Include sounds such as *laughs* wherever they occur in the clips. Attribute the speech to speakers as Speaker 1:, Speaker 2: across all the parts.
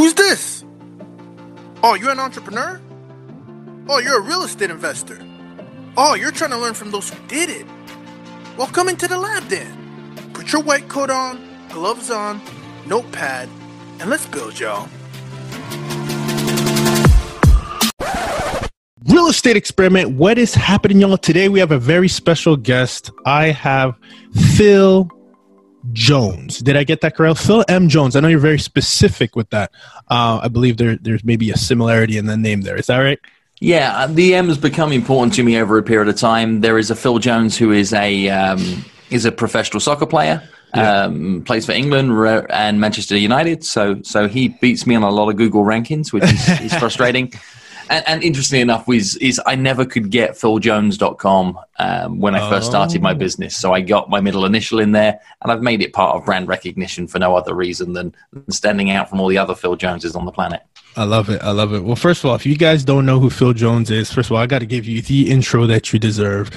Speaker 1: Who's this? Oh, you're an entrepreneur? Oh, you're a real estate investor. Oh, you're trying to learn from those who did it. Well, come into the lab then. Put your white coat on, gloves on, notepad, and let's build, y'all. Real estate experiment. What is happening, y'all? Today we have a very special guest. I have Phil Jones. Did I get that correct? Phil M. Jones. I know you're very specific with that. Uh, I believe there, there's maybe a similarity in the name there. Is that right?
Speaker 2: Yeah, uh, the M has become important to me over a period of time. There is a Phil Jones who is a um, is a professional soccer player. Yeah. Um, plays for England and Manchester United, so so he beats me on a lot of Google rankings, which is, is *laughs* frustrating. And, and interestingly enough, is is I never could get philjones.com um, when I first started my oh. business. So I got my middle initial in there, and I've made it part of brand recognition for no other reason than standing out from all the other Phil Joneses on the planet.
Speaker 1: I love it. I love it. Well, first of all, if you guys don't know who Phil Jones is, first of all, I got to give you the intro that you deserve.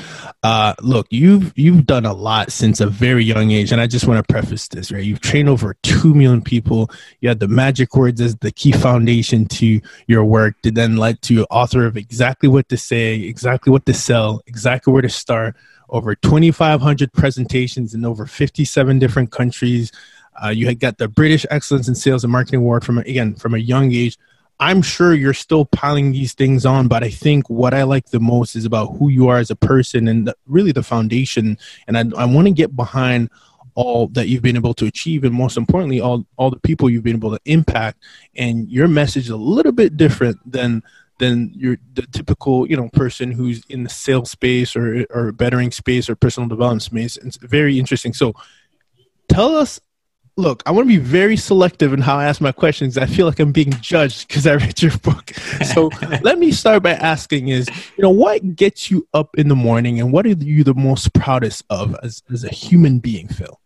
Speaker 1: Uh, look, you've you've done a lot since a very young age, and I just want to preface this right. You've trained over two million people. You had the magic words as the key foundation to your work, that then led to author of exactly what to say, exactly what to sell, exactly where to start. Over 2,500 presentations in over 57 different countries uh, you had got the British Excellence in Sales and Marketing Award from again from a young age. I'm sure you're still piling these things on, but I think what I like the most is about who you are as a person and the, really the foundation. And I, I want to get behind all that you've been able to achieve, and most importantly, all all the people you've been able to impact. And your message is a little bit different than than your the typical you know person who's in the sales space or or bettering space or personal development space. It's very interesting. So, tell us look, I want to be very selective in how I ask my questions. I feel like I'm being judged because I read your book. So *laughs* let me start by asking is, you know, what gets you up in the morning and what are you the most proudest of as, as a human being, Phil?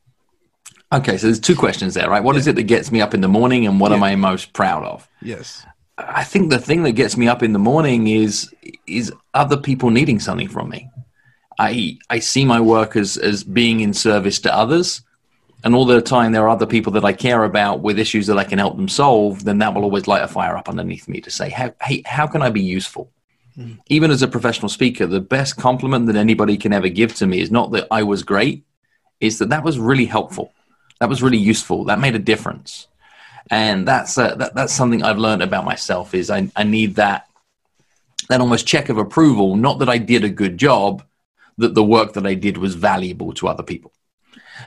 Speaker 2: Okay, so there's two questions there, right? What yeah. is it that gets me up in the morning and what yeah. am I most proud of?
Speaker 1: Yes.
Speaker 2: I think the thing that gets me up in the morning is is other people needing something from me. I I see my work as as being in service to others and all the time there are other people that I care about with issues that I can help them solve, then that will always light a fire up underneath me to say, how, hey, how can I be useful? Mm. Even as a professional speaker, the best compliment that anybody can ever give to me is not that I was great, is that that was really helpful. That was really useful. That made a difference. And that's, uh, that, that's something I've learned about myself is I, I need that, that almost check of approval, not that I did a good job, that the work that I did was valuable to other people.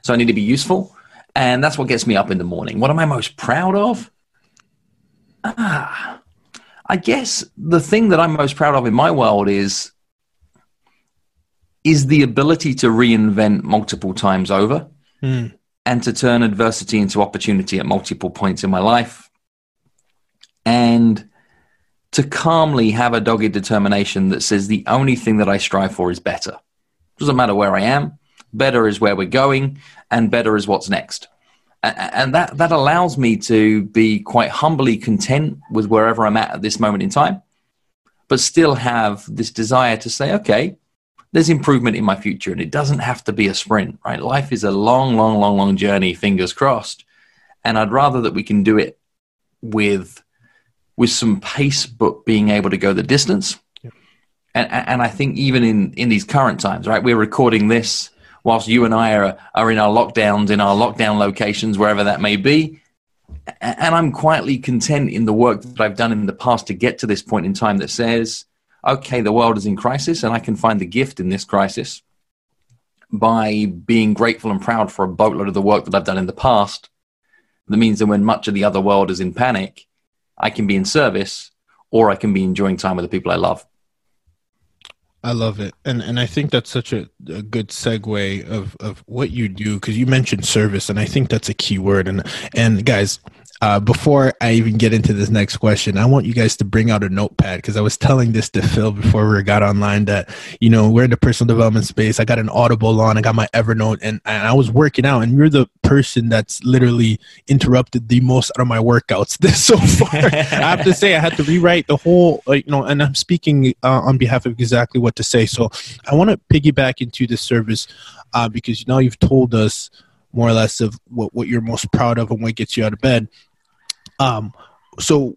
Speaker 2: So I need to be useful. And that's what gets me up in the morning. What am I most proud of? Ah, I guess the thing that I'm most proud of in my world is is the ability to reinvent multiple times over mm. and to turn adversity into opportunity at multiple points in my life and to calmly have a dogged determination that says the only thing that I strive for is better. Doesn't matter where I am, better is where we're going, and better is what's next. And that, that allows me to be quite humbly content with wherever I'm at at this moment in time, but still have this desire to say, okay, there's improvement in my future. And it doesn't have to be a sprint, right? Life is a long, long, long, long journey, fingers crossed. And I'd rather that we can do it with, with some pace, but being able to go the distance. And, and I think even in, in these current times, right, we're recording this whilst you and I are, are in our lockdowns, in our lockdown locations, wherever that may be. And I'm quietly content in the work that I've done in the past to get to this point in time that says, okay, the world is in crisis and I can find the gift in this crisis by being grateful and proud for a boatload of the work that I've done in the past. That means that when much of the other world is in panic, I can be in service or I can be enjoying time with the people I love.
Speaker 1: I love it, and and I think that's such a, a good segue of of what you do because you mentioned service, and I think that's a key word. And and guys, uh, before I even get into this next question, I want you guys to bring out a notepad because I was telling this to Phil before we got online that you know we're in the personal development space. I got an Audible on, I got my Evernote, and, and I was working out, and you're the person that's literally interrupted the most out of my workouts *laughs* this so far. I have to say, I had to rewrite the whole, you know, and I'm speaking uh, on behalf of exactly what to say. So I want to piggyback into this service uh, because now you've told us more or less of what, what you're most proud of and what gets you out of bed um, so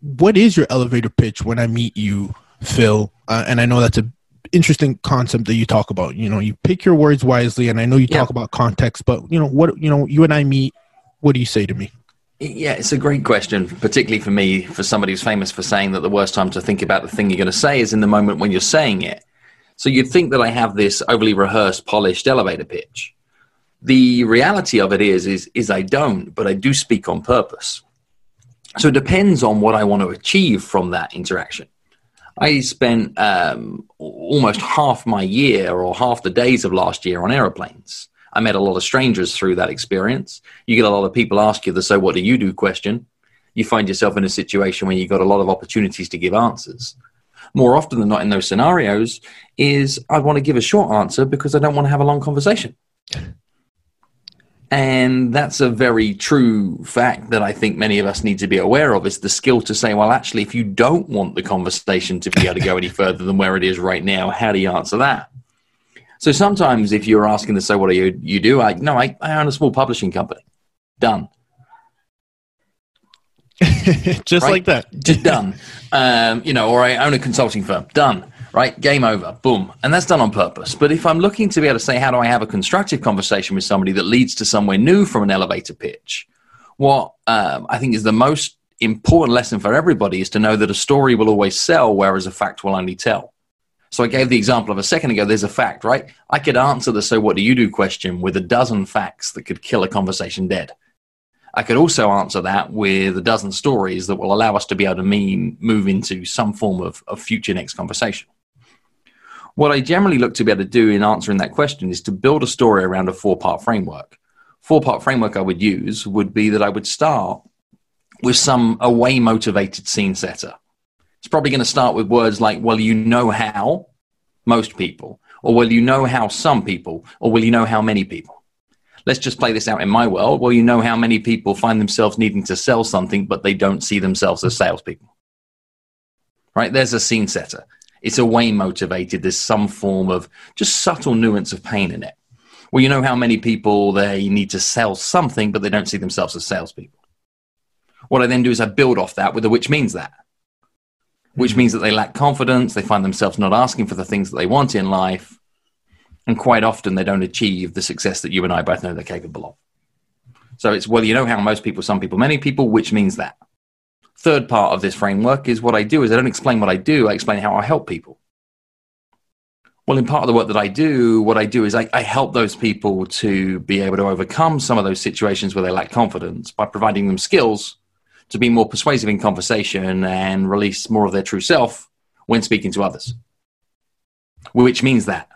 Speaker 1: what is your elevator pitch when I meet you, Phil? Uh, and I know that's a interesting concept that you talk about. You know, you pick your words wisely, and I know you yeah. talk about context, but you know what? You know, you and I meet. What do you say to me?
Speaker 2: Yeah, it's a great question, particularly for me, for somebody who's famous for saying that the worst time to think about the thing you're going to say is in the moment when you're saying it. So you'd think that I have this overly rehearsed, polished elevator pitch. The reality of it is, is, is I don't, but I do speak on purpose. So it depends on what I want to achieve from that interaction. I spent um, almost half my year or half the days of last year on aeroplanes. I met a lot of strangers through that experience. You get a lot of people ask you the so what do you do question. You find yourself in a situation where you've got a lot of opportunities to give answers. More often than not in those scenarios is I want to give a short answer because I don't want to have a long conversation. And that's a very true fact that I think many of us need to be aware of is the skill to say, well, actually, if you don't want the conversation to be able to go any further than where it is right now, how do you answer that? So sometimes if you're asking to say, what do you, you do? I, no, I, I own a small publishing company. Done. *laughs*
Speaker 1: Just right? like that.
Speaker 2: Just done. Um, you know, or I own a consulting firm. Done right? Game over, boom. And that's done on purpose. But if I'm looking to be able to say, how do I have a constructive conversation with somebody that leads to somewhere new from an elevator pitch? What um, I think is the most important lesson for everybody is to know that a story will always sell, whereas a fact will only tell. So I gave the example of a second ago. There's a fact, right? I could answer the "So what do you do?" question with a dozen facts that could kill a conversation dead. I could also answer that with a dozen stories that will allow us to be able to mean, move into some form of, of future next conversation. What I generally look to be able to do in answering that question is to build a story around a four part framework. Four part framework I would use would be that I would start with some away motivated scene setter. It's probably going to start with words like, well, you know how most people, or will you know how some people, or will you know how many people? Let's just play this out in my world. Well, you know how many people find themselves needing to sell something, but they don't see themselves as salespeople. Right? There's a scene setter it's a way motivated. There's some form of just subtle nuance of pain in it. Well, you know how many people they need to sell something, but they don't see themselves as salespeople. What I then do is I build off that with a which means that, which hmm. means that they lack confidence. They find themselves not asking for the things that they want in life. And quite often they don't achieve the success that you and I both know they're capable of. So it's, well, you know how most people, some people, many people, which means that third part of this framework is what I do is I don't explain what I do, I explain how I help people. Well, in part of the work that I do, what I do is I, I, help those people to be able to overcome some of those situations where they lack confidence by providing them skills to be more persuasive in conversation and release more of their true self when speaking to others. Which means that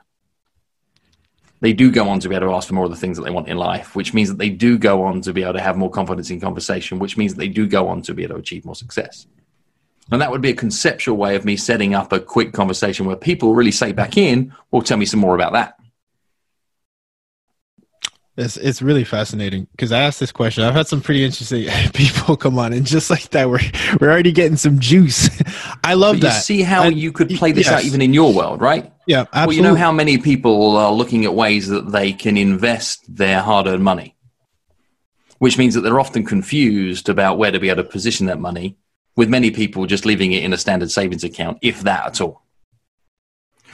Speaker 2: they do go on to be able to ask for more of the things that they want in life, which means that they do go on to be able to have more confidence in conversation, which means that they do go on to be able to achieve more success. And that would be a conceptual way of me setting up a quick conversation where people really say back in, well, tell me some more about that.
Speaker 1: It's it's really fascinating because I asked this question. I've had some pretty interesting *laughs* people come on, and just like that, we're we're already getting some juice. *laughs* I love that.
Speaker 2: You see how you could play this yes. out even in your world, right?
Speaker 1: Yeah, absolutely.
Speaker 2: Well, you know how many people are looking at ways that they can invest their hard-earned money, which means that they're often confused about where to be able to position that money. With many people just leaving it in a standard savings account, if that at all.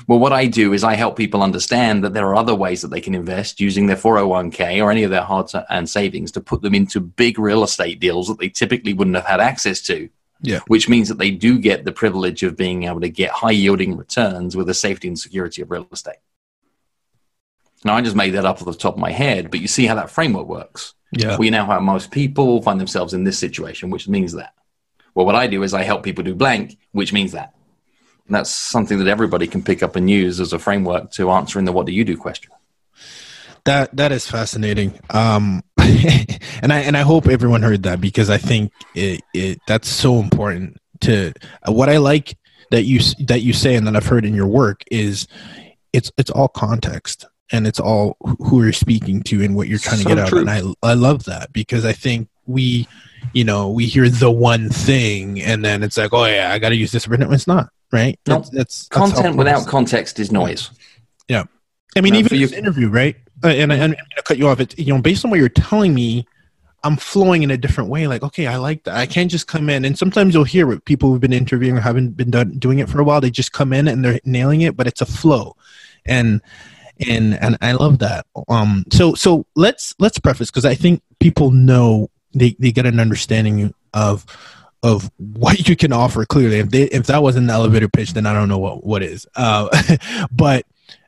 Speaker 2: Well, what I do is I help people understand that there are other ways that they can invest using their 401k or any of their hard and savings to put them into big real estate deals that they typically wouldn't have had access to.
Speaker 1: Yeah.
Speaker 2: Which means that they do get the privilege of being able to get high yielding returns with the safety and security of real estate. Now, I just made that up off the top of my head, but you see how that framework works.
Speaker 1: Yeah.
Speaker 2: We now have most people find themselves in this situation, which means that. Well, what I do is I help people do blank, which means that. And that's something that everybody can pick up and use as a framework to answering the what do you do question.
Speaker 1: That that is fascinating. Um, *laughs* and I and I hope everyone heard that because I think it, it that's so important to uh, what I like that you that you say and that I've heard in your work is it's it's all context and it's all who you're speaking to and what you're trying so to get true. out. And I I love that because I think we you know we hear the one thing and then it's like oh yeah I got to use this but no it's not right?
Speaker 2: No, that's, that's content without context is noise.
Speaker 1: Yeah, I mean, even this interview, right? Uh, and I, am going to cut you off. It's you know, based on what you're telling me, I'm flowing in a different way. Like, okay, I like that. I can't just come in. And sometimes you'll hear with people who've been interviewing or haven't been done, doing it for a while. They just come in and they're nailing it, but it's a flow. And, and, and I love that. Um, so, so let's, let's preface because I think people know they, they get an understanding of, of what you can offer clearly. If they, if that wasn't the elevator pitch, then I don't know what, what is. Uh, *laughs* but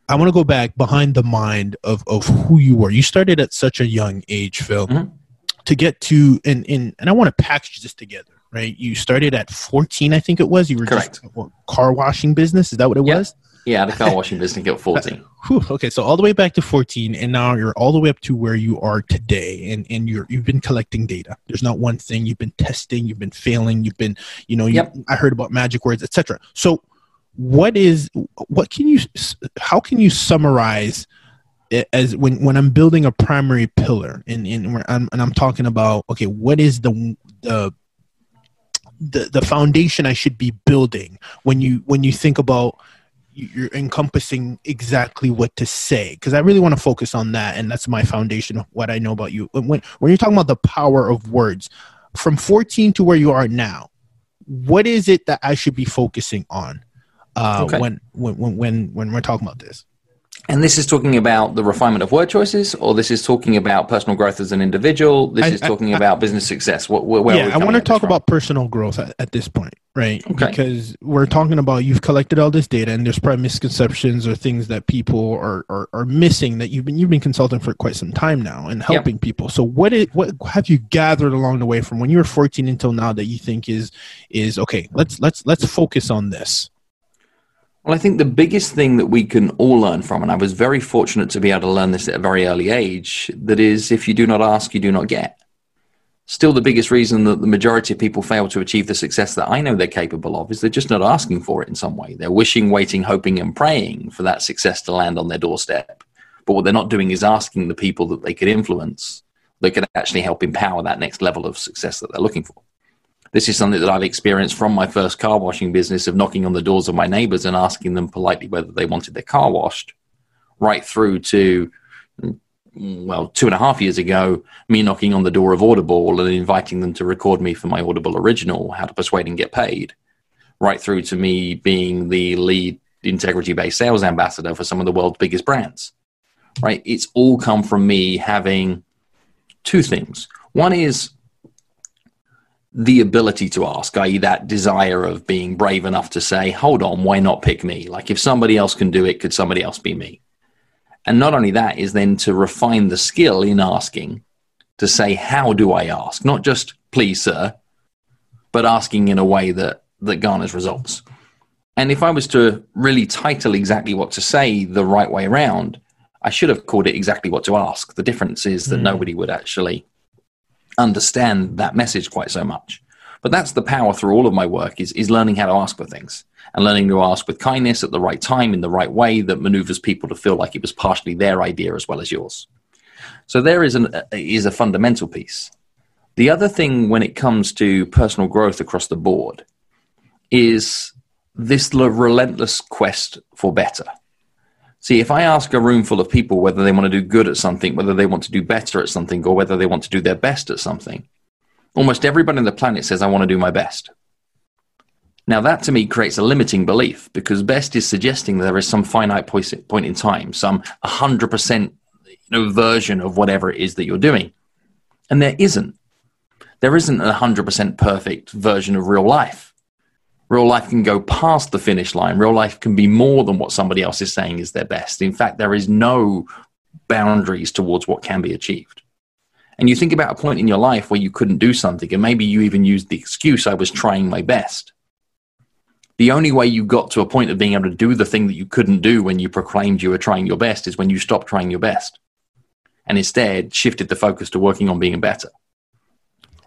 Speaker 1: I want to go back behind the mind of, of who you were. You started at such a young age, Phil. Mm-hmm to get to and and, and I want to package this together, right? You started at 14, I think it was. You were
Speaker 2: Correct.
Speaker 1: just what, car washing business. Is that what it
Speaker 2: yeah.
Speaker 1: was?
Speaker 2: Yeah, the car washing business at 14. *laughs*
Speaker 1: Whew, okay, so all the way back to 14, and now you're all the way up to where you are today, and and you're you've been collecting data. There's not one thing you've been testing, you've been failing, you've been, you know, you, yep. I heard about magic words, etc. So, what is what can you how can you summarize as when when I'm building a primary pillar and and I'm, and I'm talking about okay what is the the the the foundation I should be building when you when you think about you're encompassing exactly what to say because I really want to focus on that and that's my foundation of what I know about you when when you're talking about the power of words from 14 to where you are now what is it that I should be focusing on uh, okay. when, when when when we're talking about this
Speaker 2: and this is talking about the refinement of word choices, or this is talking about personal growth as an individual. This I, is talking I, about business success. What, where
Speaker 1: yeah, I want to talk about personal growth at, at, this point, right? Okay. Because we're talking about you've collected all this data, and there's probably misconceptions or things that people are, are, are missing that you've been you've been consulting for quite some time now and helping yep. people. So what is, what have you gathered along the way from when you were 14 until now that you think is is okay? Let's let's let's focus on this.
Speaker 2: Well, I think the biggest thing that we can all learn from, and I was very fortunate to be able to learn this at a very early age, that is, if you do not ask, you do not get. Still, the biggest reason that the majority of people fail to achieve the success that I know they're capable of is they're just not asking for it in some way. They're wishing, waiting, hoping, and praying for that success to land on their doorstep. But what they're not doing is asking the people that they could influence that could actually help empower that next level of success that they're looking for. This is something that I've experienced from my first car washing business of knocking on the doors of my neighbors and asking them politely whether they wanted their car washed, right through to, well, two and a half years ago, me knocking on the door of Audible and inviting them to record me for my Audible original, How to Persuade and Get Paid, right through to me being the lead integrity based sales ambassador for some of the world's biggest brands. Right? It's all come from me having two things. One is the ability to ask, i.e., that desire of being brave enough to say, hold on, why not pick me? Like, if somebody else can do it, could somebody else be me? And not only that, is then to refine the skill in asking to say, how do I ask? Not just, please, sir, but asking in a way that, that garners results. And if I was to really title exactly what to say the right way around, I should have called it exactly what to ask. The difference is that mm. nobody would actually understand that message quite so much. But that's the power through all of my work is, is learning how to ask for things and learning to ask with kindness at the right time in the right way that maneuvers people to feel like it was partially their idea as well as yours. So there is an is a fundamental piece. The other thing when it comes to personal growth across the board is this relentless quest for better. See, if I ask a room full of people whether they want to do good at something, whether they want to do better at something, or whether they want to do their best at something, almost everybody on the planet says, I want to do my best. Now, that to me creates a limiting belief because best is suggesting there is some finite point in time, some 100% you know, version of whatever it is that you're doing. And there isn't. There isn't a 100% perfect version of real life. Real life can go past the finish line. Real life can be more than what somebody else is saying is their best. In fact, there is no boundaries towards what can be achieved. And you think about a point in your life where you couldn't do something, and maybe you even used the excuse, I was trying my best. The only way you got to a point of being able to do the thing that you couldn't do when you proclaimed you were trying your best is when you stopped trying your best and instead shifted the focus to working on being better.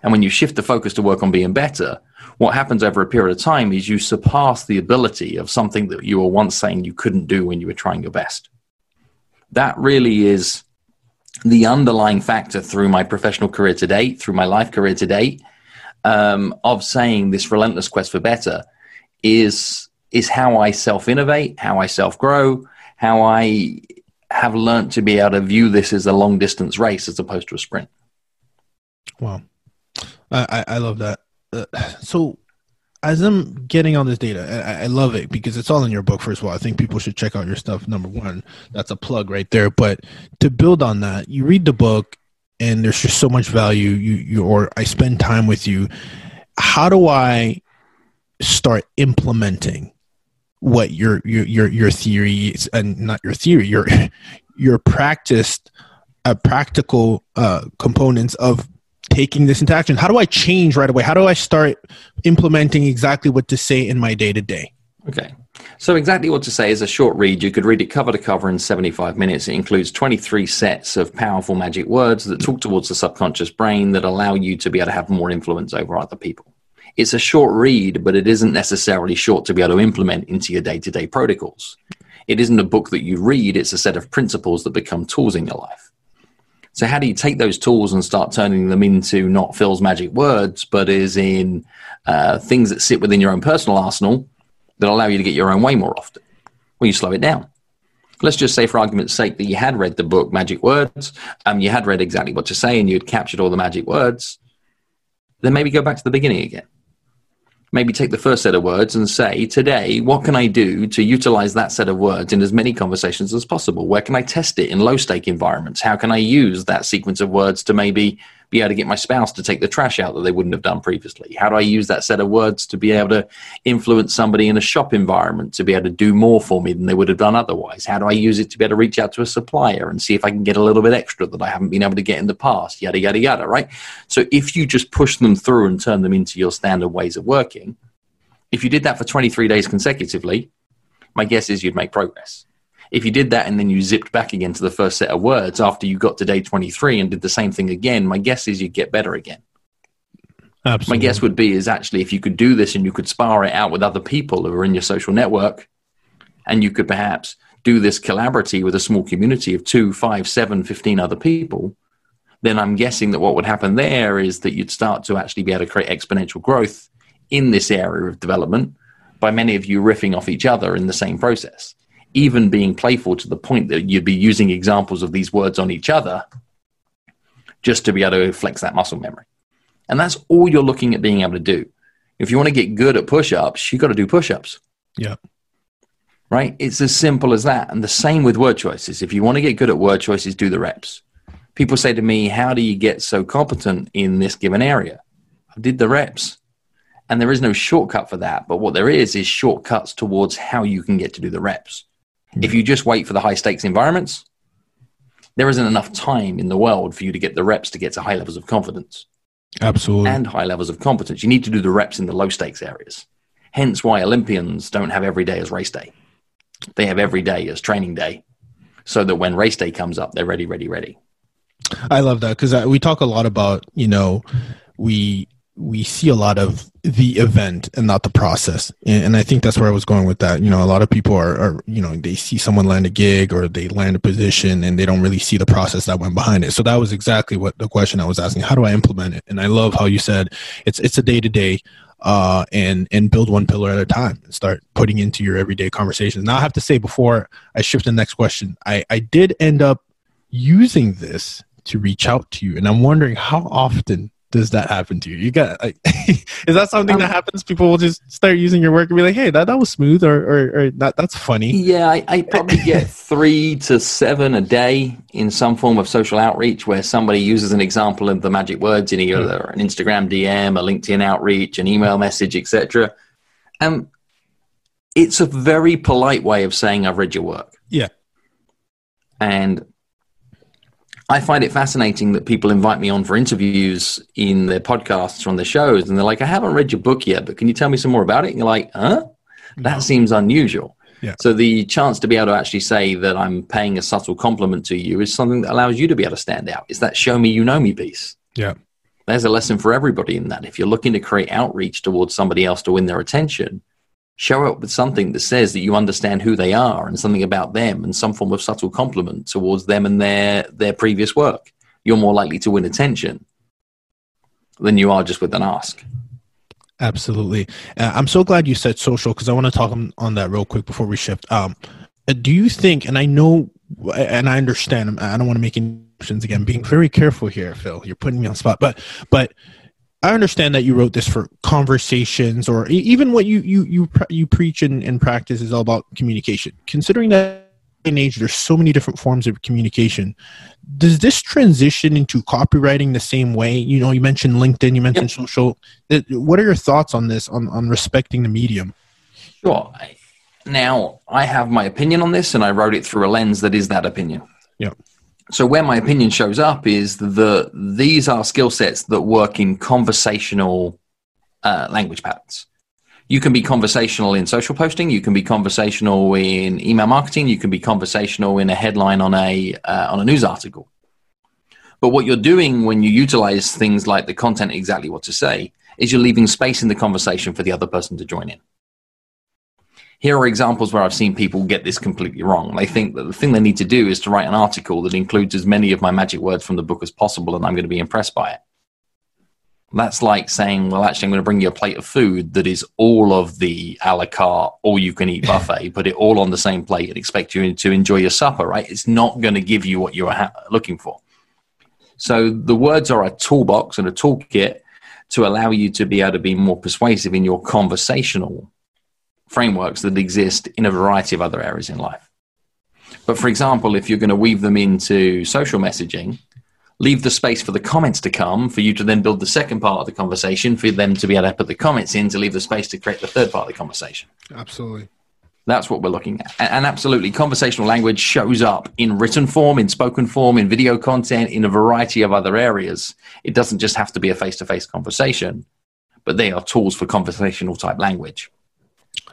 Speaker 2: And when you shift the focus to work on being better, what happens over a period of time is you surpass the ability of something that you were once saying you couldn't do when you were trying your best. That really is the underlying factor through my professional career to date, through my life career to date, um, of saying this relentless quest for better is is how I self innovate, how I self grow, how I have learned to be able to view this as a long distance race as opposed to a sprint.
Speaker 1: Wow, I I love that. Uh, so as I'm getting all this data, I, I, love it because it's all in your book. First of all, I think people should check out your stuff. Number one, that's a plug right there. But to build on that, you read the book, and there's just so much value. You, you, or I spend time with you. How do I start implementing what your your your your theory is, and not your theory, your *laughs* your practiced, uh, practical uh, components of taking this into action? How do I change right away? How do I start implementing exactly what to say in my day to day?
Speaker 2: Okay. So, exactly what to say is a short read. You could read it cover to cover in 75 minutes. It includes 23 sets of powerful magic words that talk towards the subconscious brain that allow you to be able to have more influence over other people. It's a short read, but it isn't necessarily short to be able to implement into your day to day protocols. It isn't a book that you read, it's a set of principles that become tools in your life. So how do you take those tools and start turning them into not Phil's magic words, but is in uh, things that sit within your own personal arsenal that allow you to get your own way more often? Well, you slow it down. Let's just say, for argument's sake, that you had read the book Magic Words, um, you had read exactly what to say, and you had captured all the magic words. Then maybe go back to the beginning again maybe take the first set of words and say, today, what can I do to utilize that set of words in as many conversations as possible? Where can I test it in low stake environments? How can I use that sequence of words to maybe be able to get my spouse to take the trash out that they wouldn't have done previously? How do I use that set of words to be able to influence somebody in a shop environment to be able to do more for me than they would have done otherwise? How do I use it to be able to reach out to a supplier and see if I can get a little bit extra that I haven't been able to get in the past? Yada, yada, yada, right? So if you just push them through and turn them into your standard ways of working, if you did that for 23 days consecutively, my guess is you'd make progress. If you did that and then you zipped back again to the first set of words after you got to day 23 and did the same thing again, my guess is you'd get better again. Absolutely. My guess would be is actually if you could do this and you could spar it out with other people who are in your social network, and you could perhaps do this collaboratively with a small community of two, five, seven, 15 other people, then I'm guessing that what would happen there is that you'd start to actually be able to create exponential growth in this area of development by many of you riffing off each other in the same process even being playful to the point that you'd be using examples of these words on each other just to be able to flex that muscle memory. And that's all you're looking at being able to do. If you want to get good at push ups, you've got to do push ups.
Speaker 1: Yeah.
Speaker 2: Right? It's as simple as that. And the same with word choices. If you want to get good at word choices, do the reps. People say to me, How do you get so competent in this given area? I did the reps. And there is no shortcut for that. But what there is, is shortcuts towards how you can get to do the reps. If you just wait for the high stakes environments, there isn't enough time in the world for you to get the reps to get to high levels of confidence.
Speaker 1: Absolutely.
Speaker 2: And high levels of competence. You need to do the reps in the low stakes areas. Hence why Olympians don't have every day as race day. They have every day as training day so that when race day comes up, they're ready, ready, ready.
Speaker 1: I love that because uh, we talk a lot about, you know, we we see a lot of the event and not the process. And, i think that's where i was going with that. You know a lot of people are, are, you know they see someone land a gig or they land a position and they don't really see the process that went behind it. So that was exactly what the question i was asking. How do i implement it? And i love how you said it's it's a day-to-day uh, and and build one pillar at a time and start putting into your everyday conversations. Now i have to say before i shift to the next question i i did end up using this to reach out to you. And i'm wondering how often does that happen to you? You got like, *laughs* is that something um, that happens? People will just start using your work and be like, "Hey, that, that was smooth," or, or, or that that's funny.
Speaker 2: Yeah, I, I probably get *laughs* three to seven a day in some form of social outreach where somebody uses an example of the magic words in either mm. an Instagram DM, a LinkedIn outreach, an email message, etc. Um, it's a very polite way of saying I've read your work.
Speaker 1: Yeah,
Speaker 2: and I find it fascinating that people invite me on for interviews in their podcasts or on their shows, and they're like, "I haven't read your book yet, but can you tell me some more about it?" And you're like, "Huh? That no. seems unusual." Yeah. So the chance to be able to actually say that I'm paying a subtle compliment to you is something that allows you to be able to stand out. Is that show me you know me piece?
Speaker 1: Yeah.
Speaker 2: There's a lesson for everybody in that. If you're looking to create outreach towards somebody else to win their attention, show up with something that says that you understand who they are and something about them and some form of subtle compliment towards them and their their previous work. You're more likely to win attention than you are just with an ask.
Speaker 1: Absolutely. Uh, i'm so glad you said social because i want to talk on, on, that real quick before we shift. Um, uh, do you think and i know and i understand i don't want to make any again, being very careful here, Phil. You're putting me on spot, but but I understand that you wrote this for conversations or even what you you you you preach and, and practice is all about communication. Considering that in age there's so many different forms of communication, does this transition into copywriting the same way? You know, you mentioned LinkedIn, you mentioned yep. social. Uh, what are your thoughts on this on on respecting the medium?
Speaker 2: Sure. Now I have my opinion on this, and I wrote it through a lens that is that opinion.
Speaker 1: Yeah
Speaker 2: so where my opinion shows up is that these are skill sets that work in conversational uh, language patterns. You can be conversational in social posting. You can be conversational in email marketing. You can be conversational in a headline on a uh, on a news article. But what you're doing when you utilize things like the content exactly what to say is you're leaving space in the conversation for the other person to join in here are examples where I've seen people get this completely wrong. They think that the thing they need to do is to write an article that includes as many of my magic words from the book as possible, and I'm going to be impressed by it. That's like saying, well, actually, I'm going to bring you a plate of food that is all of the a la carte, all you can eat *laughs* buffet, put it all on the same plate and expect you to enjoy your supper, right? It's not going to give you what you're ha- looking for. So the words are a toolbox and a toolkit to allow you to be able to be more persuasive in your conversational frameworks that exist in a variety of other areas in life. But for example, if you're going to weave them into social messaging, leave the space for the comments to come for you to then build the second part of the conversation for them to be able to put the comments in to leave the space to create the third part of the conversation.
Speaker 1: Absolutely.
Speaker 2: That's what we're looking at. And absolutely, conversational language shows up in written form, in spoken form, in video content, in a variety of other areas. It doesn't just have to be a face to face conversation, but they are tools for conversational type language.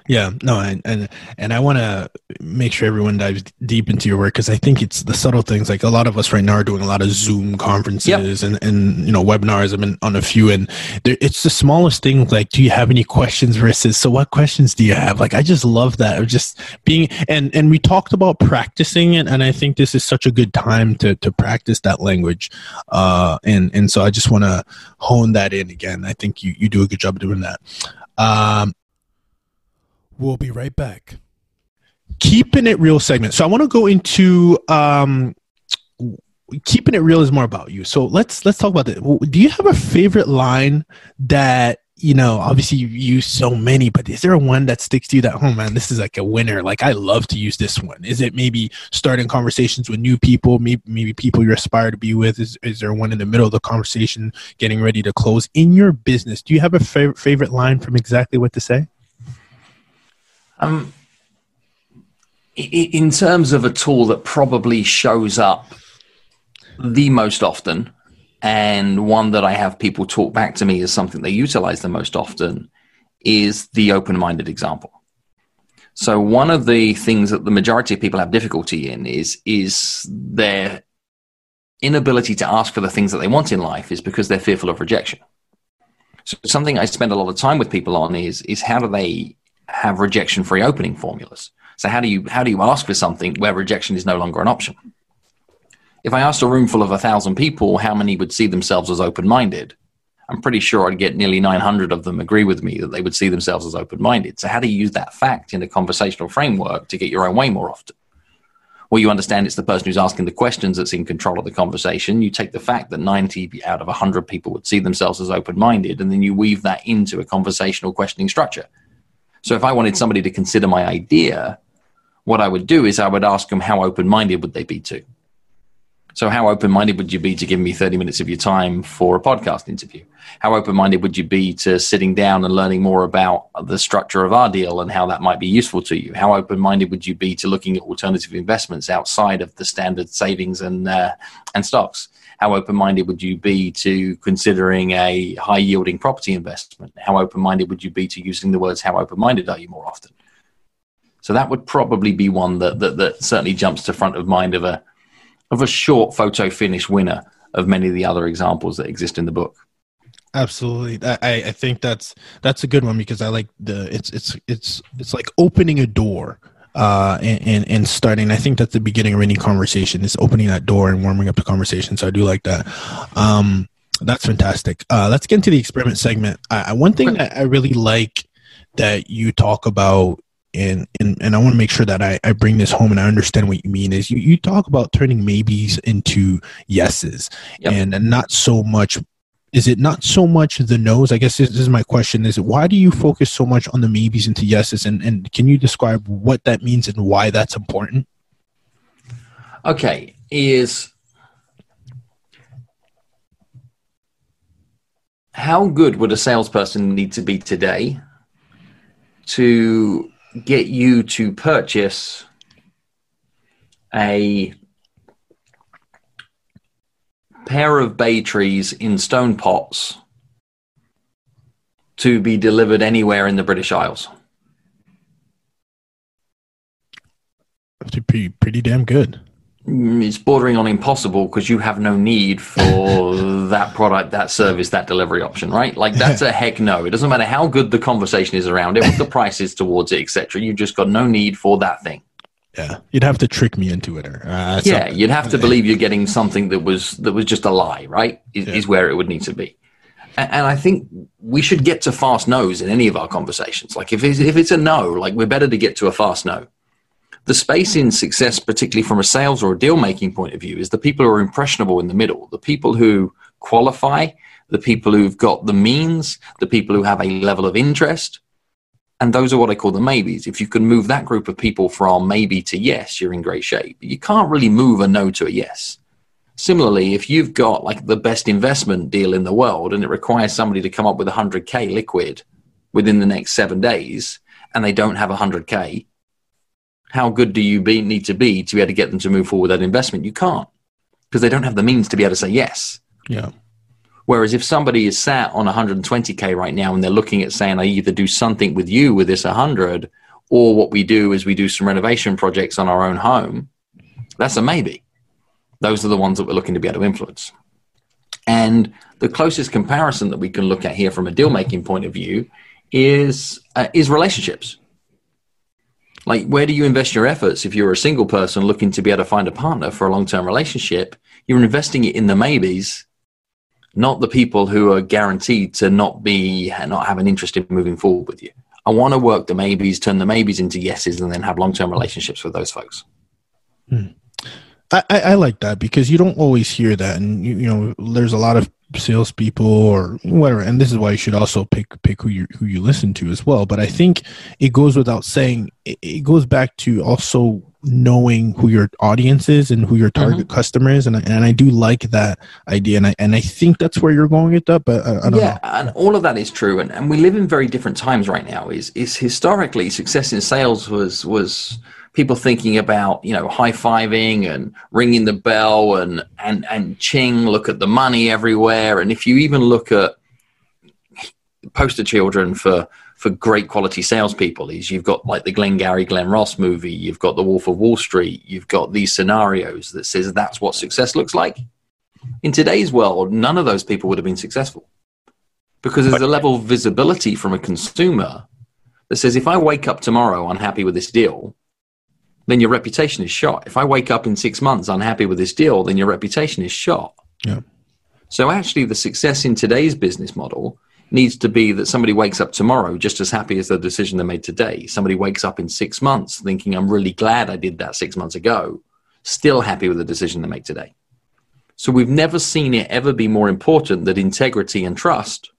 Speaker 1: Yeah, no, and and, and I want to make sure everyone dives deep into your work because I think it's the subtle things. Like a lot of us right now are doing a lot of Zoom conferences yep. and and you know webinars. I've been on a few, and it's the smallest thing. Like, do you have any questions? Versus, so what questions do you have? Like, I just love that of just being and and we talked about practicing it, and I think this is such a good time to to practice that language. Uh, and and so I just want to hone that in again. I think you you do a good job doing that. Um, We'll be right back. Keeping it real segment. So I want to go into um, keeping it real is more about you. So let's let's talk about that. Do you have a favorite line that you know? Obviously, you use so many, but is there one that sticks to you that, oh man, this is like a winner? Like I love to use this one. Is it maybe starting conversations with new people, maybe maybe people you aspire to be with? Is is there one in the middle of the conversation, getting ready to close in your business? Do you have a favorite favorite line from exactly what to say? Um,
Speaker 2: in terms of a tool that probably shows up the most often, and one that I have people talk back to me as something they utilize the most often, is the open minded example. So, one of the things that the majority of people have difficulty in is, is their inability to ask for the things that they want in life is because they're fearful of rejection. So, something I spend a lot of time with people on is, is how do they have rejection free opening formulas. So how do you how do you ask for something where rejection is no longer an option? If I asked a room full of a thousand people how many would see themselves as open minded, I'm pretty sure I'd get nearly 900 of them agree with me that they would see themselves as open minded. So how do you use that fact in a conversational framework to get your own way more often? Well, you understand it's the person who's asking the questions that's in control of the conversation. You take the fact that 90 out of 100 people would see themselves as open minded, and then you weave that into a conversational questioning structure. So if I wanted somebody to consider my idea, what I would do is I would ask them how open minded would they be to. So how open minded would you be to give me 30 minutes of your time for a podcast interview? How open minded would you be to sitting down and learning more about the structure of our deal and how that might be useful to you? How open minded would you be to looking at alternative investments outside of the standard savings and, uh, and stocks? How open minded would you be to considering a high yielding property investment? How open minded would you be to using the words, how open minded are you more often? So that would probably be one that, that, that certainly jumps to front of mind of a, of a short photo finish winner of many of the other examples that exist in the book.
Speaker 1: Absolutely, I, I think that's that's a good one because I like the it's it's it's it's like opening a door uh, and, and, starting. I think that's the beginning of any conversation is opening that door and warming up the conversation. So I do like that. Um, that's fantastic. Uh, let's get into the experiment segment. I, one thing that I really like that you talk about and and, and I want to make sure that I, I bring this home and I understand what you mean is you, you talk about turning maybes into yeses yep. and, and not so much is it not so much the no's? I guess this, is my question is why do you focus so much on the maybes into yeses? And, and can you describe what that means and why that's important?
Speaker 2: Okay is how good would a salesperson need to be today to get you to purchase a pair of bay trees in stone pots to be delivered anywhere in the British Isles?
Speaker 1: That's pretty, pretty damn good.
Speaker 2: Mm, it's bordering on impossible because you have no need for *laughs* that product, that service, that delivery option, right? Like that's a heck no. It doesn't matter how good the conversation is around it, what the *laughs* price is towards it, etc. You've just got no need for that thing.
Speaker 1: Yeah, you'd have to trick me into it, or
Speaker 2: uh, yeah, you'd have to believe you're getting something that was that was just a lie, right? Is, yeah. is where it would need to be. And, and, I think we should get to fast no's in any of our conversations. Like if it's, if it's a no, like we're better to get to a fast no the space in success, particularly from a sales or a deal making point of view, is the people who are impressionable in the middle, the people who qualify, the people who've got the means, the people who have a level of interest. And those are what I call the maybes. If you can move that group of people from maybe to yes, you're in great shape. You can't really move a no to a yes. Similarly, if you've got like the best investment deal in the world and it requires somebody to come up with 100K liquid within the next seven days and they don't have 100K, how good do you be, need to be to be able to get them to move forward with that investment? You can't because they don't have the means to be able to say yes.
Speaker 1: Yeah.
Speaker 2: Whereas if somebody is sat on 120k right now and they're looking at saying, I either do something with you with this 100, or what we do is we do some renovation projects on our own home, that's a maybe. Those are the ones that we're looking to be able to influence. And the closest comparison that we can look at here from a deal making point of view is uh, is relationships. Like, where do you invest your efforts if you're a single person looking to be able to find a partner for a long term relationship? You're investing it in the maybes, not the people who are guaranteed to not be, not have an interest in moving forward with you. I want to work the maybes, turn the maybes into yeses, and then have long term relationships with those folks.
Speaker 1: Hmm. I, I, like that because you don't always hear that, and you, you know, there's a lot of salespeople or whatever, and this is why you should also pick pick who you who you listen to as well. But I think it goes without saying. It, it goes back to also knowing who your audience is and who your target mm-hmm. customer is, and I, and I do like that idea, and I and I think that's where you're going with that. But I, I yeah, know.
Speaker 2: and all of that is true, and, and we live in very different times right now. Is is historically success in sales was was people thinking about you know high fiving and ringing the bell and and and ching look at the money everywhere and if you even look at poster children for for great quality salespeople is you've got like the Glengarry Glen Ross movie, you've got the Wolf of Wall Street, you've got these scenarios that says that's what success looks like. In today's world, none of those people would have been successful because there's a level of visibility from a consumer that says if I wake up tomorrow unhappy with this deal, then your reputation is shot. If I wake up in six months unhappy with this deal, then your reputation is shot.
Speaker 1: Yeah.
Speaker 2: So actually, the success in today's business model needs to be that somebody wakes up tomorrow just as happy as the decision they made today. Somebody wakes up in six months thinking, I'm really glad I did that six months ago, still happy with the decision they make today. So we've never seen it ever be more important that integrity and trust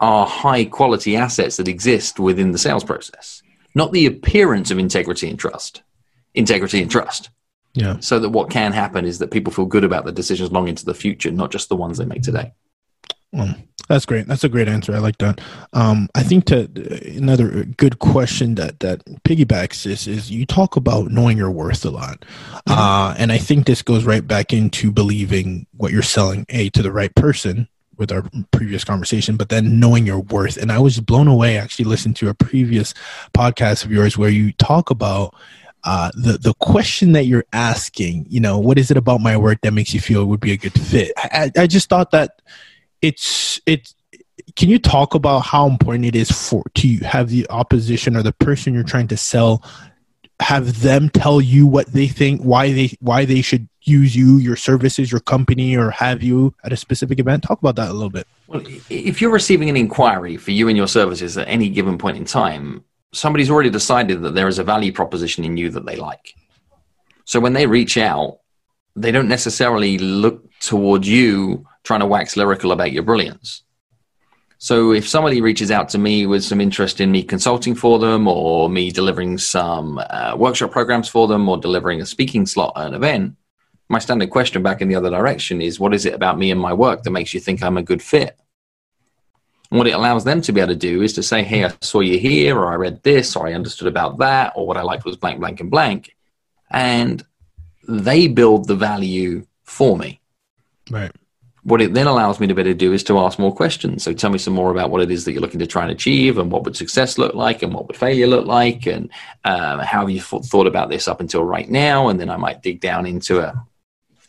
Speaker 2: are high quality assets that exist within the sales process not the appearance of integrity and trust, integrity and trust.
Speaker 1: Yeah.
Speaker 2: So that what can happen is that people feel good about the decisions long into the future, not just the ones they make today.
Speaker 1: Well, that's great. That's a great answer. I like that. Um, I think to another good question that that piggybacks this is you talk about knowing your worth a lot, mm-hmm. uh, and I think this goes right back into believing what you're selling a to the right person, with our previous conversation, but then knowing your worth. And I was blown away actually listening to a previous podcast of yours where you talk about uh, the the question that you're asking. You know, what is it about my work that makes you feel it would be a good fit? I, I just thought that it's it's. Can you talk about how important it is for to have the opposition or the person you're trying to sell have them tell you what they think, why they why they should use you, your services, your company, or have you at a specific event? Talk about that a little bit.
Speaker 2: Well, if you're receiving an inquiry for you and your services at any given point in time, somebody's already decided that there is a value proposition in you that they like. So when they reach out, they don't necessarily look towards you trying to wax lyrical about your brilliance. So if somebody reaches out to me with some interest in me consulting for them or me delivering some uh, workshop programs for them or delivering a speaking slot at an event, my standard question back in the other direction is what is it about me and my work that makes you think I'm a good fit? And what it allows them to be able to do is to say, hey, I saw you here, or I read this, or I understood about that, or what I liked was blank, blank, and blank. And they build the value for me.
Speaker 1: Right.
Speaker 2: What it then allows me to better do is to ask more questions. So tell me some more about what it is that you're looking to try and achieve, and what would success look like, and what would failure look like, and um, how have you thought about this up until right now? And then I might dig down into a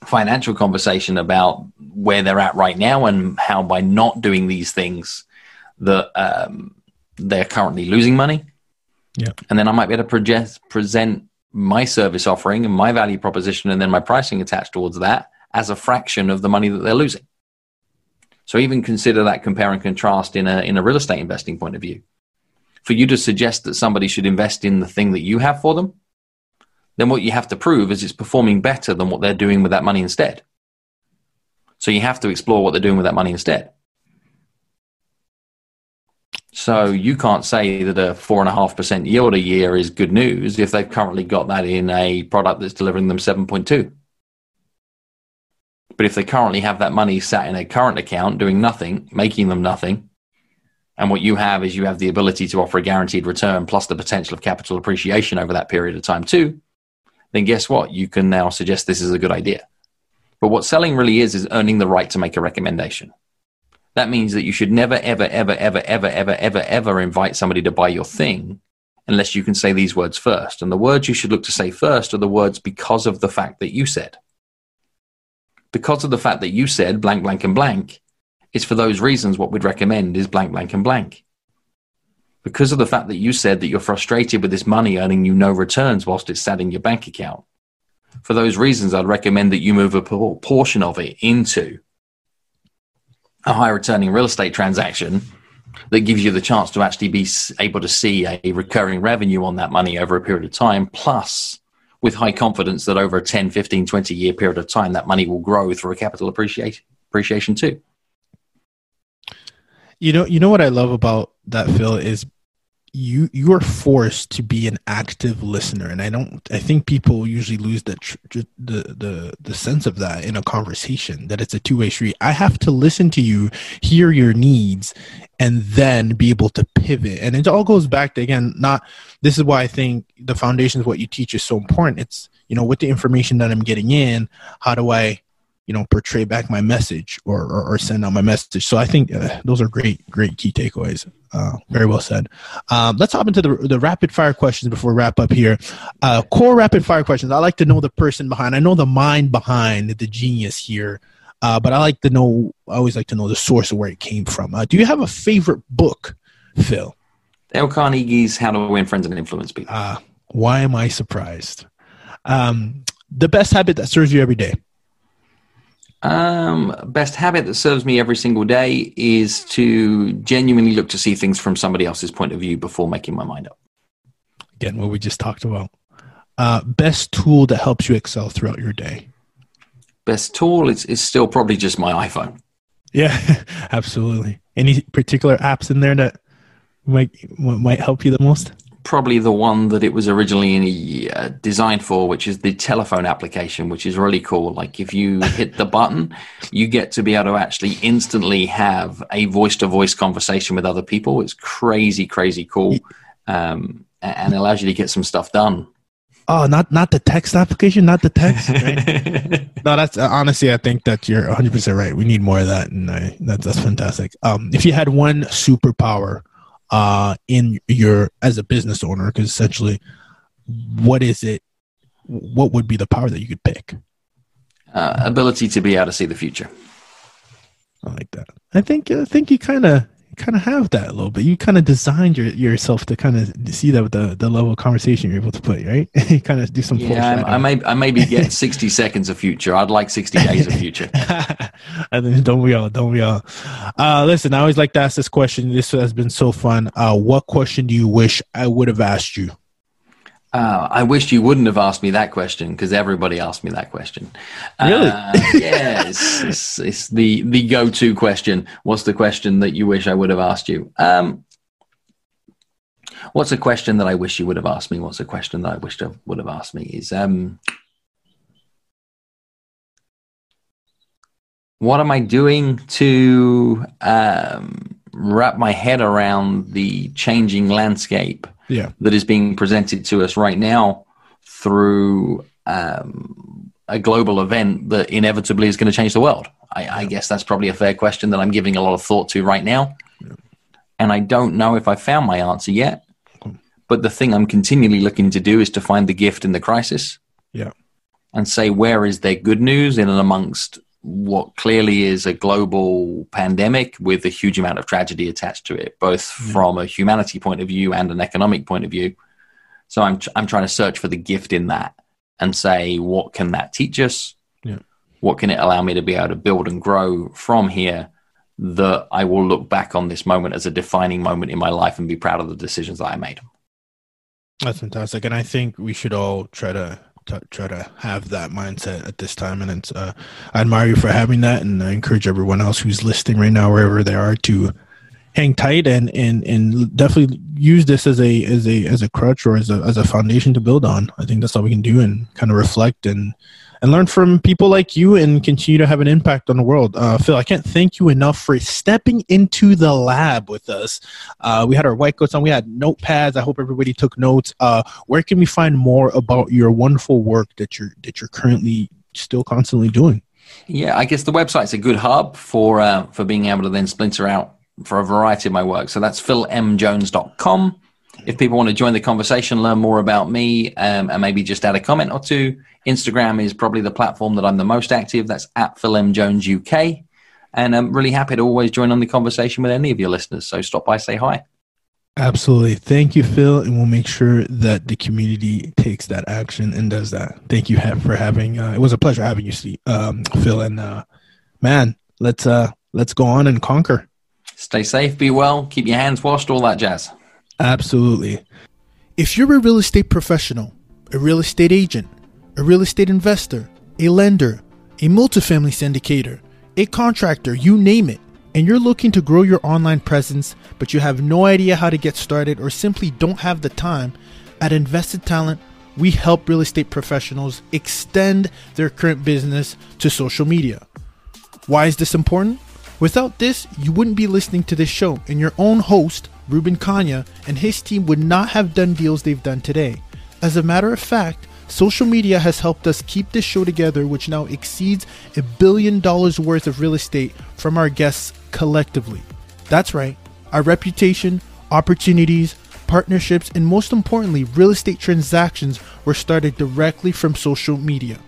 Speaker 2: financial conversation about where they're at right now and how by not doing these things that um, they're currently losing money.
Speaker 1: Yeah.
Speaker 2: And then I might be able to project, present my service offering and my value proposition and then my pricing attached towards that as a fraction of the money that they're losing. So even consider that compare and contrast in a, in a real estate investing point of view. For you to suggest that somebody should invest in the thing that you have for them, then what you have to prove is it's performing better than what they're doing with that money instead. So you have to explore what they're doing with that money instead. So you can't say that a four and a half percent yield a year is good news if they've currently got that in a product that's delivering them 7.2. But if they currently have that money sat in a current account doing nothing, making them nothing, and what you have is you have the ability to offer a guaranteed return plus the potential of capital appreciation over that period of time too, then guess what? You can now suggest this is a good idea. But what selling really is, is earning the right to make a recommendation. That means that you should never, ever, ever, ever, ever, ever, ever, ever invite somebody to buy your thing unless you can say these words first. And the words you should look to say first are the words because of the fact that you said. Because of the fact that you said blank, blank, and blank, it's for those reasons what we'd recommend is blank, blank, and blank because of the fact that you said that you're frustrated with this money earning you no returns whilst it's sat in your bank account. For those reasons, I'd recommend that you move a portion of it into a high returning real estate transaction that gives you the chance to actually be able to see a recurring revenue on that money over a period of time, plus with high confidence that over a 10, 15, 20 year period of time, that money will grow through a capital appreciation, appreciation too.
Speaker 1: You know, you know what I love about that, Phil, is you you are forced to be an active listener. And i don't i think people usually lose the the the, the sense of that in a conversation that it's a two-way street. I have to listen to you hear your needs and then be able to pivot. And it all goes back to again not this is why i think the foundation of what you teach is so important. It's you know with the information that i'm getting in how do i you know portray back my message or or, or send out my message? So i think uh, those are great great key takeaways uh, very well said. Um, let's hop into the, the rapid fire questions before we wrap up here. Uh, core rapid fire questions. I like to know the person behind. I know the mind behind the genius here uh, but i like to know i always like to know the source of where it came from. Uh, do you have a favorite book phil?
Speaker 2: Dale carnegie's how to win friends and influence people.
Speaker 1: Uh, why am i surprised? Um, the best habit that serves you every day
Speaker 2: um, best habit that serves me every single day is to genuinely look to see things from somebody else's point of view before making my mind up.
Speaker 1: Again, what we just talked about. Uh, best tool that helps you excel throughout your day.
Speaker 2: Best tool is, is still probably just my iPhone.
Speaker 1: Yeah, *laughs* absolutely. Any particular apps in there that might might help you the most?
Speaker 2: Probably the one that it was originally uh, designed for, which is the telephone application, which is really cool. Like if you *laughs* hit the button, you get to be able to actually instantly have a voice to voice conversation with other people. It's crazy, crazy cool. Um, and it allows you to get some stuff done.
Speaker 1: Oh, not not the text application, not the text. *laughs* Right? no, that's uh, honestly, I think that you're 100 percent right. We need more of that, and I, that's that's fantastic. Um, if you had one superpower uh, in your as a business owner? Because essentially, what is it? What would be the power that you could pick?
Speaker 2: Uh, ability to be able to see the future.
Speaker 1: I like that. I think I think you kind of kind of have that a little bit. You kind of designed your, yourself to kind of see that with the, the level of conversation you're able to put, right? *laughs* you kind of do some.
Speaker 2: Yeah, I, I may I maybe get sixty seconds of future. I'd like sixty days of future. *laughs*
Speaker 1: and then don't we all? Don't we all? Uh, listen, I always like to ask this question. This has been so fun. Uh, what question do you wish I would have asked you?
Speaker 2: Uh, I wish you wouldn't have asked me that question because everybody asked me that question.
Speaker 1: Really?
Speaker 2: Uh, yeah, it's, it's, it's, the the go to question. What's the question that you wish I would have asked you? Um, what's a question that I wish you would have asked me? What's a question that I wish I would have asked me? Is um, what am I doing to um, wrap my head around the changing landscape?
Speaker 1: yeah.
Speaker 2: that is being presented to us right now through um, a global event that inevitably is going to change the world? I, yeah. I, guess that's probably a fair question that I'm giving a lot of thought to right now. Yeah. And I don't know if I found my answer yet. But the thing I'm continually looking to do is to find the gift in the crisis.
Speaker 1: Yeah.
Speaker 2: And say, where is there good news in and amongst what clearly is a global pandemic with a huge amount of tragedy attached to it, both mm. from a humanity point of view and an economic point of view. So I'm I'm trying to search for the gift in that and say what can that teach us?
Speaker 1: Yeah.
Speaker 2: What can it allow me to be able to build and grow from here that I will look back on this moment as a defining moment in my life and be proud of the decisions that I made.
Speaker 1: That's fantastic. And I think we should all try to to try to have that mindset at this time. And it's, uh, I admire you for having that. And I encourage everyone else who's listening right now, wherever they are, to hang tight and, and, and definitely use this as a, as a, as a crutch or as a, as a foundation to build on. I think that's all we can do and kind of reflect and, and learn from people like you and continue to have an impact on the world. Uh, Phil, I can't thank you enough for stepping into the lab with us. Uh, we had our white coats on, we had notepads. I hope everybody took notes. Uh, where can we find more about your wonderful work that you're that you're currently still constantly doing?
Speaker 2: Yeah, I guess the website's a good hub for uh, for being able to then splinter out for a variety of my work. So that's philmjones.com if people want to join the conversation, learn more about me, um, and maybe just add a comment or two, Instagram is probably the platform that I'm the most active. That's at Phil M. Jones UK. And I'm really happy to always join on the conversation with any of your listeners. So stop by, say hi.
Speaker 1: Absolutely. Thank you, Phil. And we'll make sure that the community takes that action and does that. Thank you for having, uh, it was a pleasure having you, see, um, Phil. And, uh, man, let's, uh, let's go on and conquer.
Speaker 2: Stay safe, be well, keep your hands washed, all that jazz.
Speaker 1: Absolutely. If you're a real estate professional, a real estate agent, a real estate investor, a lender, a multifamily syndicator, a contractor, you name it, and you're looking to grow your online presence, but you have no idea how to get started or simply don't have the time, at Invested Talent, we help real estate professionals extend their current business to social media. Why is this important? Without this, you wouldn't be listening to this show, and your own host, Ruben Kanya, and his team would not have done deals they've done today. As a matter of fact, social media has helped us keep this show together, which now exceeds a billion dollars worth of real estate from our guests collectively. That's right, our reputation, opportunities, partnerships, and most importantly, real estate transactions were started directly from social media.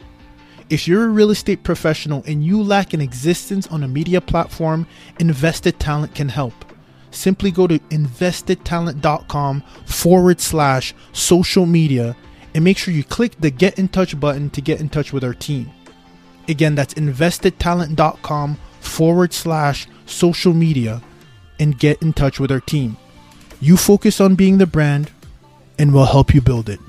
Speaker 1: If you're a real estate professional and you lack an existence on a media platform, Invested Talent can help simply go to investedtalent.com forward slash social media and make sure you click the get in touch button to get in touch with our team. Again, that's investedtalent.com forward slash social media and get in touch with our team. You focus on being the brand, and we'll help you build it.